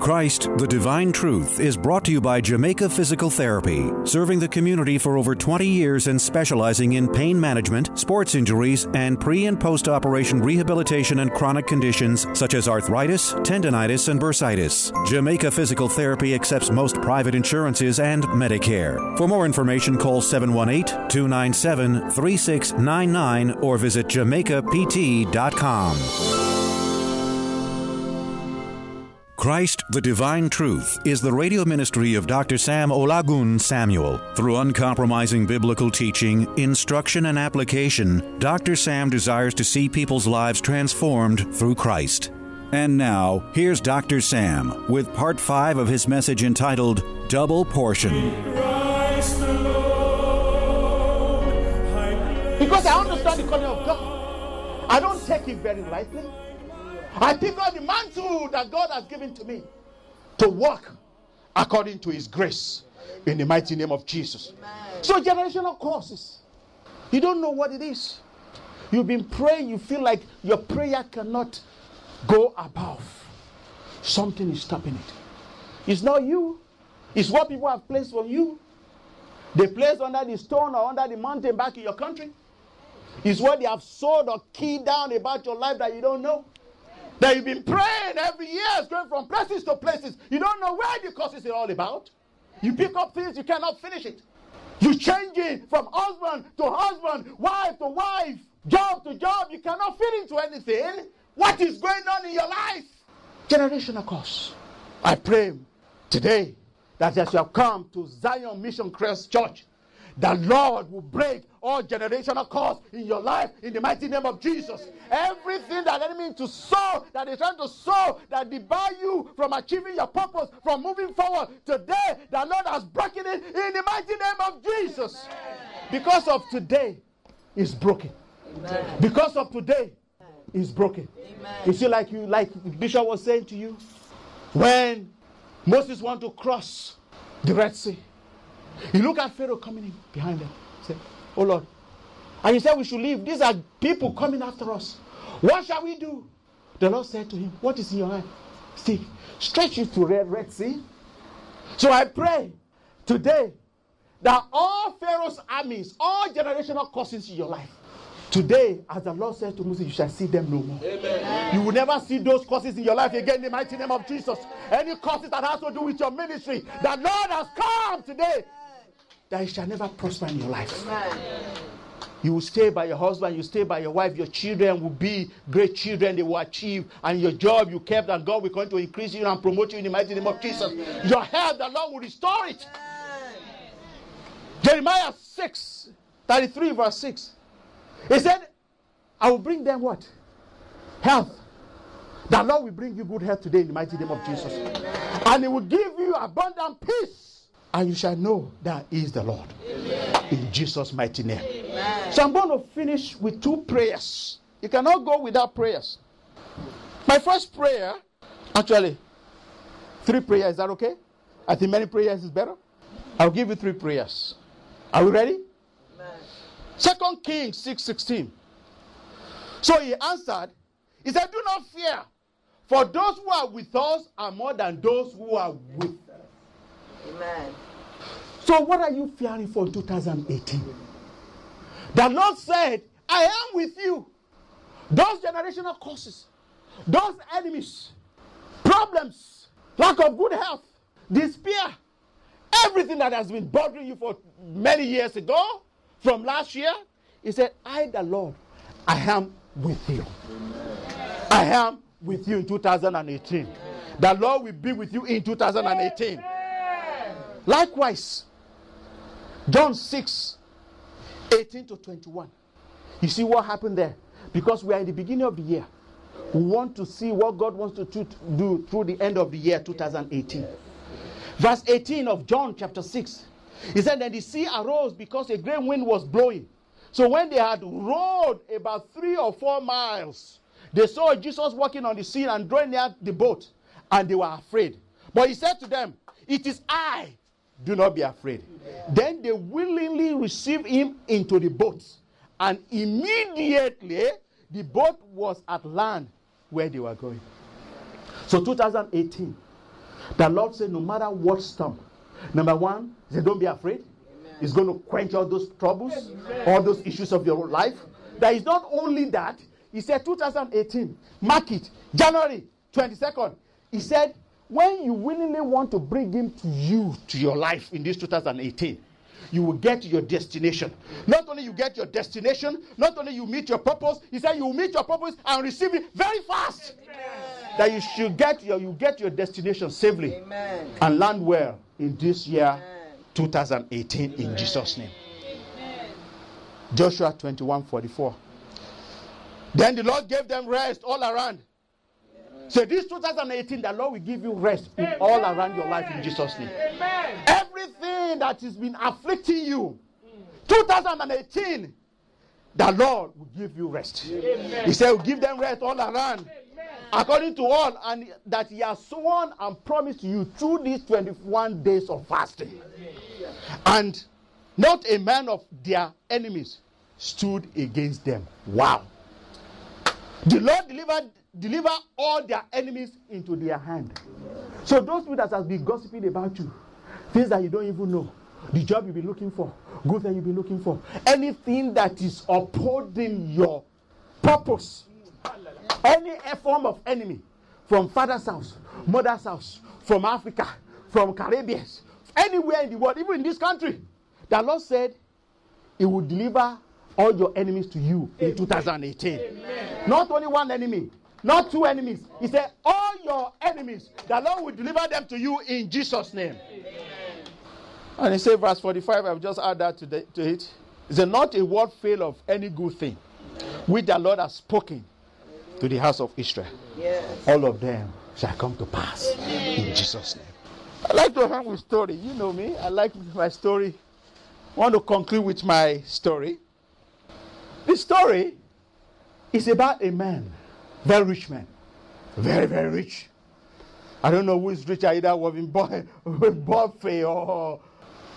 Christ, the Divine Truth, is brought to you by Jamaica Physical Therapy, serving the community for over 20 years and specializing in pain management, sports injuries, and pre and post operation rehabilitation and chronic conditions such as arthritis, tendonitis, and bursitis. Jamaica Physical Therapy accepts most private insurances and Medicare. For more information, call 718 297 3699 or visit jamaicapt.com. Christ, the Divine Truth, is the radio ministry of Dr. Sam Olagun Samuel. Through uncompromising biblical teaching, instruction, and application, Dr. Sam desires to see people's lives transformed through Christ. And now, here's Dr. Sam with part five of his message entitled Double Portion. Because I understand the calling of God, I don't take it very lightly. I pick up the mantle that God has given to me to work according to His grace in the mighty name of Jesus. Amen. So, generational curses, you don't know what it is. You've been praying, you feel like your prayer cannot go above. Something is stopping it. It's not you, it's what people have placed on you. They placed under the stone or under the mountain back in your country. It's what they have sowed or keyed down about your life that you don't know. That you've been praying every year, going from places to places. You don't know where the course is all about. You pick up things, you cannot finish it. You change it from husband to husband, wife to wife, job to job. You cannot fit into anything. What is going on in your life? Generational course. I pray today that as you have come to Zion Mission Crest Church, the Lord will break all generational curse in your life in the mighty name of Jesus. Everything that enemy to sow, that is trying to sow, that debar you from achieving your purpose, from moving forward, today the Lord has broken it in the mighty name of Jesus. Because of today, is broken. Because of today, is broken. Amen. You see, like you, like Bishop was saying to you, when Moses wanted to cross the Red Sea, you look at Pharaoh coming in behind them. Say, Oh Lord. And he said we should leave. These are people coming after us. What shall we do? The Lord said to him, What is in your hand? Stick. Stretch it to Red, Red Sea. So I pray today that all Pharaoh's armies, all generational curses in your life, Today, as the Lord said to Moses, you shall see them no more. Amen. You will never see those curses in your life again in the mighty name of Jesus. Any curses that has to do with your ministry, the Lord has come today that it shall never prosper in your life. Amen. You will stay by your husband, you stay by your wife, your children will be great children, they will achieve, and your job you kept, and God will continue to increase you and promote you in the mighty name of Jesus. Your health, the Lord will restore it. Jeremiah 6, 33, verse 6. He said, I will bring them what? Health. The Lord will bring you good health today in the mighty name of Jesus. And He will give you abundant peace and you shall know that He is the Lord. Amen. In Jesus' mighty name. Amen. So I'm going to finish with two prayers. You cannot go without prayers. My first prayer, actually, three prayers. Is that okay? I think many prayers is better. I'll give you three prayers. Are we ready? Second Kings 6:16. So he answered, he said, Do not fear, for those who are with us are more than those who are with Amen. So, what are you fearing for 2018? The Lord said, I am with you. Those generational causes, those enemies, problems, lack of good health, despair, everything that has been bothering you for many years ago, from last year, He said, I, the Lord, I am with you. Amen. I am with you in 2018. Amen. The Lord will be with you in 2018. Amen. Likewise, John 6 18 to 21. You see what happened there? Because we are in the beginning of the year. We want to see what God wants to do through the end of the year 2018. Verse 18 of John chapter 6. He said that the sea arose because a great wind was blowing. So when they had rowed about three or four miles, they saw Jesus walking on the sea and drawing near the boat, and they were afraid. But he said to them, It is I, do not be afraid. Then they willingly received him into the boat. And immediately the boat was at land where they were going. So 2018, The Lord said, no matter what storm, number one, he said, don't be afraid. He's going to quench all those troubles, all those issues of your life. That is not only that, he said 2018, mark it, January 22nd. He said, when you willingly want to bring him to you, to your life in this 2018, you will get your destination. Not only you get your destination, not only you meet your purpose, he said you will meet your purpose and receive it very fast. Amen. That you should get your you get your destination safely Amen. and land well in this year Amen. 2018 in Jesus' name. Joshua 21 44. Then the Lord gave them rest all around. So this 2018, the Lord will give you rest all around your life in Jesus' name. Amen. Everything that has been afflicting you, 2018, the Lord will give you rest. Amen. He said, will give them rest all around. According to all, and that He has sworn and promised you through these 21 days of fasting. And not a man of their enemies stood against them. Wow. The Lord delivered deliver all their enemies into their hand. So those people that has been gossiping about you, things that you don't even know, the job you've been looking for, good that you've been looking for, anything that is upholding your purpose, any form of enemy, from father's house, mother's house, from Africa, from Caribbean, anywhere in the world, even in this country, the Lord said He will deliver all your enemies to you in 2018. Amen. Not only one enemy, not two enemies. He said, All your enemies, the Lord will deliver them to you in Jesus' name. Amen. And he said, verse 45, I've just added that to, the, to it. He said, Not a word fail of any good thing which the Lord has spoken to the house of Israel. Yes. All of them shall come to pass Amen. in Jesus' name. I like to have a story. You know me. I like my story. I want to conclude with my story. The story is about a man very rich man. Very, very rich. I don't know who is richer, either Warren Buffett or,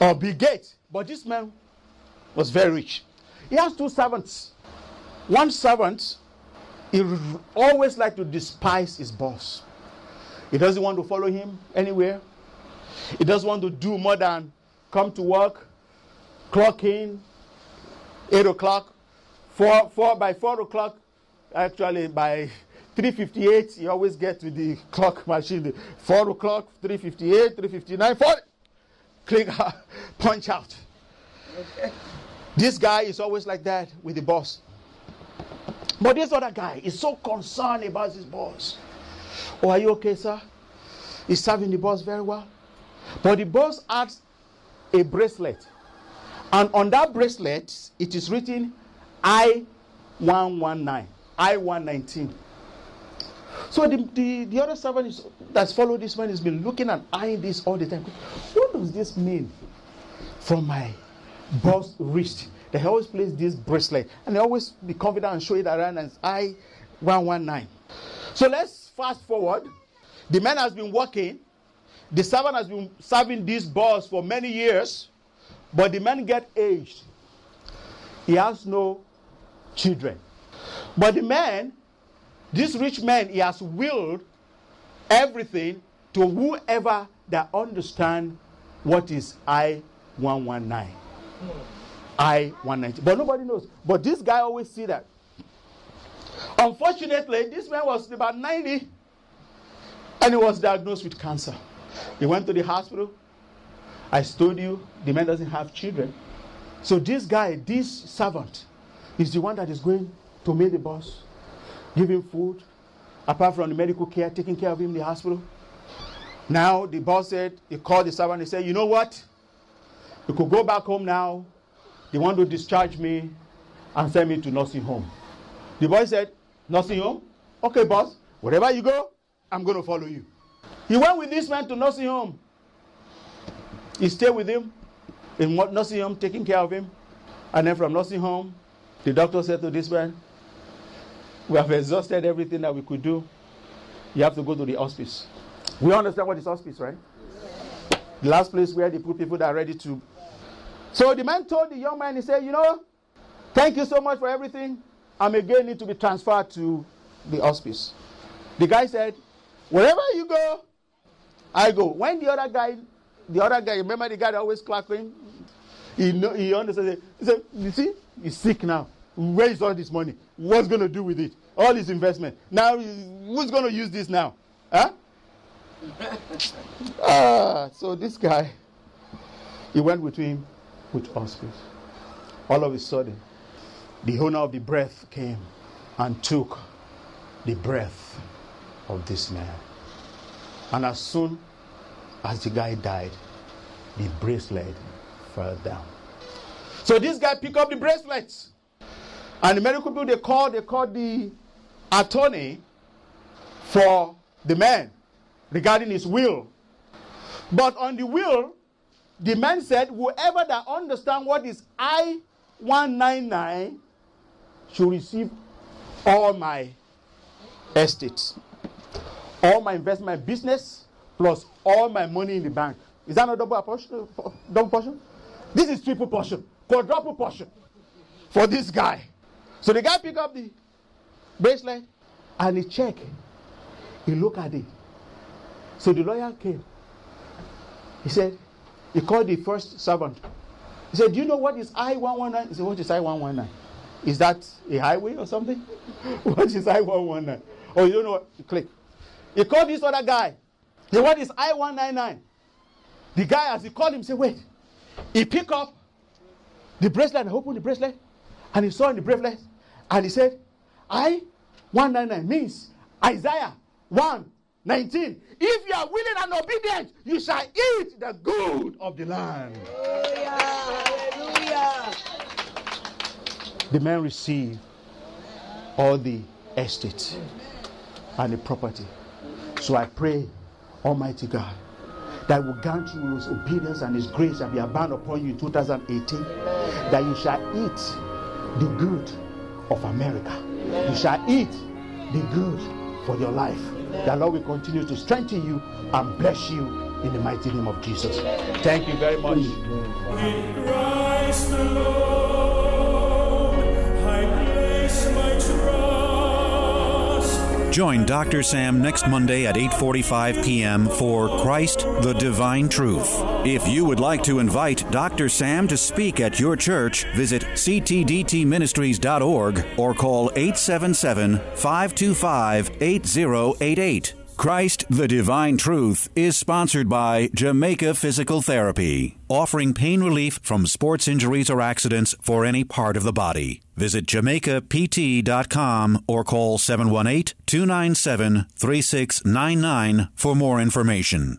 or Bill Gates. But this man was very rich. He has two servants. One servant, he always like to despise his boss. He doesn't want to follow him anywhere. He doesn't want to do more than come to work, clock in, 8 o'clock, 4, 4 by 4 o'clock, actually by 358 you always get to the clock machine. 4 o'clock 358 359 4 click punch out. This guy is always like that with the boss. But this other guy is so concerned about his boss. Oh are you okay sir? He's serving the boss very well. But the boss adds a bracelet. And on that bracelet it is written i 119 I 119. So the, the, the other servant is, that's followed this man has been looking and eyeing this all the time. What does this mean from my boss wrist? They always place this bracelet and they always be confident and show it around as I 119. So let's fast forward. The man has been working. The servant has been serving this boss for many years, but the man get aged. He has no children. But the man, this rich man, he has willed everything to whoever that understand what is I 119. I 190. But nobody knows. But this guy always see that. Unfortunately, this man was about 90 and he was diagnosed with cancer. He went to the hospital. I told you the man doesn't have children. So this guy, this servant, is the one that is going to meet the boss, give him food, apart from the medical care, taking care of him in the hospital. Now the boss said, he called the servant and said, You know what? You could go back home now. They want to discharge me and send me to nursing home. The boy said, Nursing home? Okay, boss. Wherever you go, I'm going to follow you. He went with this man to nursing home. He stayed with him in nursing home, taking care of him. And then from nursing home, the doctor said to this man, we have exhausted everything that we could do. You have to go to the hospice. We understand what is hospice, right? The last place where they put people that are ready to. So the man told the young man, he said, You know, thank you so much for everything. I'm again need to be transferred to the hospice. The guy said, Wherever you go, I go. When the other guy, the other guy, remember the guy that always clapping? He know he understood. He said, "You see, he's sick now. Is all this money? What's going to do with it? All this investment. Now, who's going to use this now? Huh? ah, so this guy, he went with him with auspice. All of a sudden, the owner of the breath came and took the breath of this man. And as soon as the guy died, the bracelet fell down. So this guy picked up the bracelets. And the medical people they called, they called the attorney for the man regarding his will. But on the will, the man said, whoever that understand what is I 199 should receive all my estates, all my investment my business, plus all my money in the bank. Is that not double portion? Double portion? This is triple portion, quadruple portion for this guy. So the guy pick up the bracelet and he check. He look at it. So the lawyer came. He said, he called the first servant. He said, Do you know what is I 119? He said, What is I 119? Is that a highway or something? what is I 119? Oh, you don't know what? You click. He called this other guy. He said, What is I 199? The guy, as he called him, said, Wait. He picked up the bracelet and opened the bracelet. And he saw in the bracelet. And he said, I 199 means Isaiah 1 19. If you are willing and obedient, you shall eat the good of the land. Hallelujah. The man received all the estate and the property. So I pray, Almighty God, that will grant you his obedience and his grace shall be abound upon you in 2018, that you shall eat the good of America. You shall eat the good for your life. The Lord will continue to strengthen you and bless you in the mighty name of Jesus. Thank you very much. Join Dr. Sam next Monday at 8:45 p.m. for Christ the Divine Truth. If you would like to invite Dr. Sam to speak at your church, visit ctdtministries.org or call 877-525-8088. Christ the Divine Truth is sponsored by Jamaica Physical Therapy, offering pain relief from sports injuries or accidents for any part of the body. Visit jamaicapt.com or call 718 297 3699 for more information.